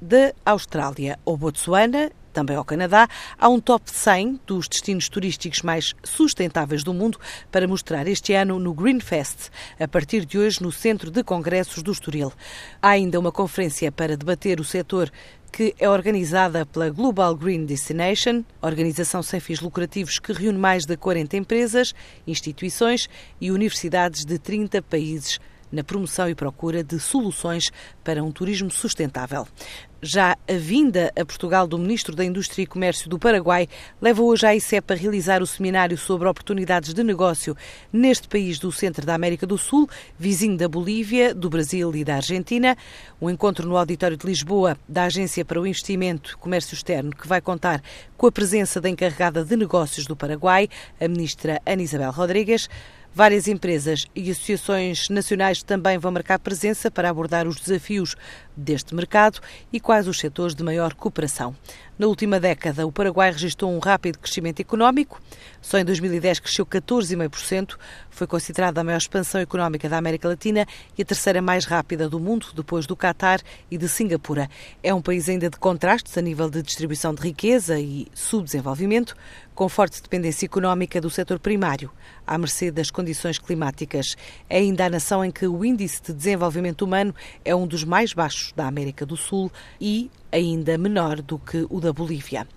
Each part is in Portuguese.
da Austrália ao Botsuana também ao Canadá, há um top 100 dos destinos turísticos mais sustentáveis do mundo para mostrar este ano no Greenfest, a partir de hoje no Centro de Congressos do Estoril. Há ainda uma conferência para debater o setor que é organizada pela Global Green Destination, organização sem fins lucrativos que reúne mais de 40 empresas, instituições e universidades de 30 países na promoção e procura de soluções para um turismo sustentável. Já a vinda a Portugal do Ministro da Indústria e Comércio do Paraguai leva hoje a ICEP a realizar o seminário sobre oportunidades de negócio neste país do centro da América do Sul, vizinho da Bolívia, do Brasil e da Argentina. Um encontro no auditório de Lisboa da Agência para o Investimento e Comércio Externo, que vai contar com a presença da encarregada de negócios do Paraguai, a ministra Ana Isabel Rodrigues. Várias empresas e associações nacionais também vão marcar presença para abordar os desafios deste mercado e quais os setores de maior cooperação. Na última década, o Paraguai registrou um rápido crescimento económico. Só em 2010 cresceu 14,5%. Foi considerada a maior expansão económica da América Latina e a terceira mais rápida do mundo, depois do Catar e de Singapura. É um país ainda de contrastes a nível de distribuição de riqueza e subdesenvolvimento, com forte dependência económica do setor primário, à mercê das condições climáticas. É ainda a nação em que o índice de desenvolvimento humano é um dos mais baixos da América do Sul e ainda menor do que o da Bolívia.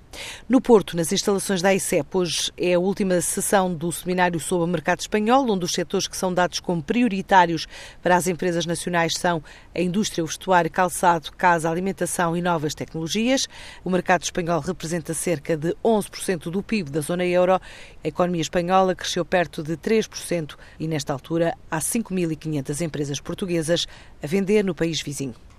No Porto, nas instalações da ICEP, hoje é a última sessão do seminário sobre o mercado espanhol, onde os setores que são dados como prioritários para as empresas nacionais são a indústria, o vestuário, calçado, casa, alimentação e novas tecnologias. O mercado espanhol representa cerca de 11% do PIB da zona euro. A economia espanhola cresceu perto de 3% e, nesta altura, há 5.500 empresas portuguesas a vender no país vizinho.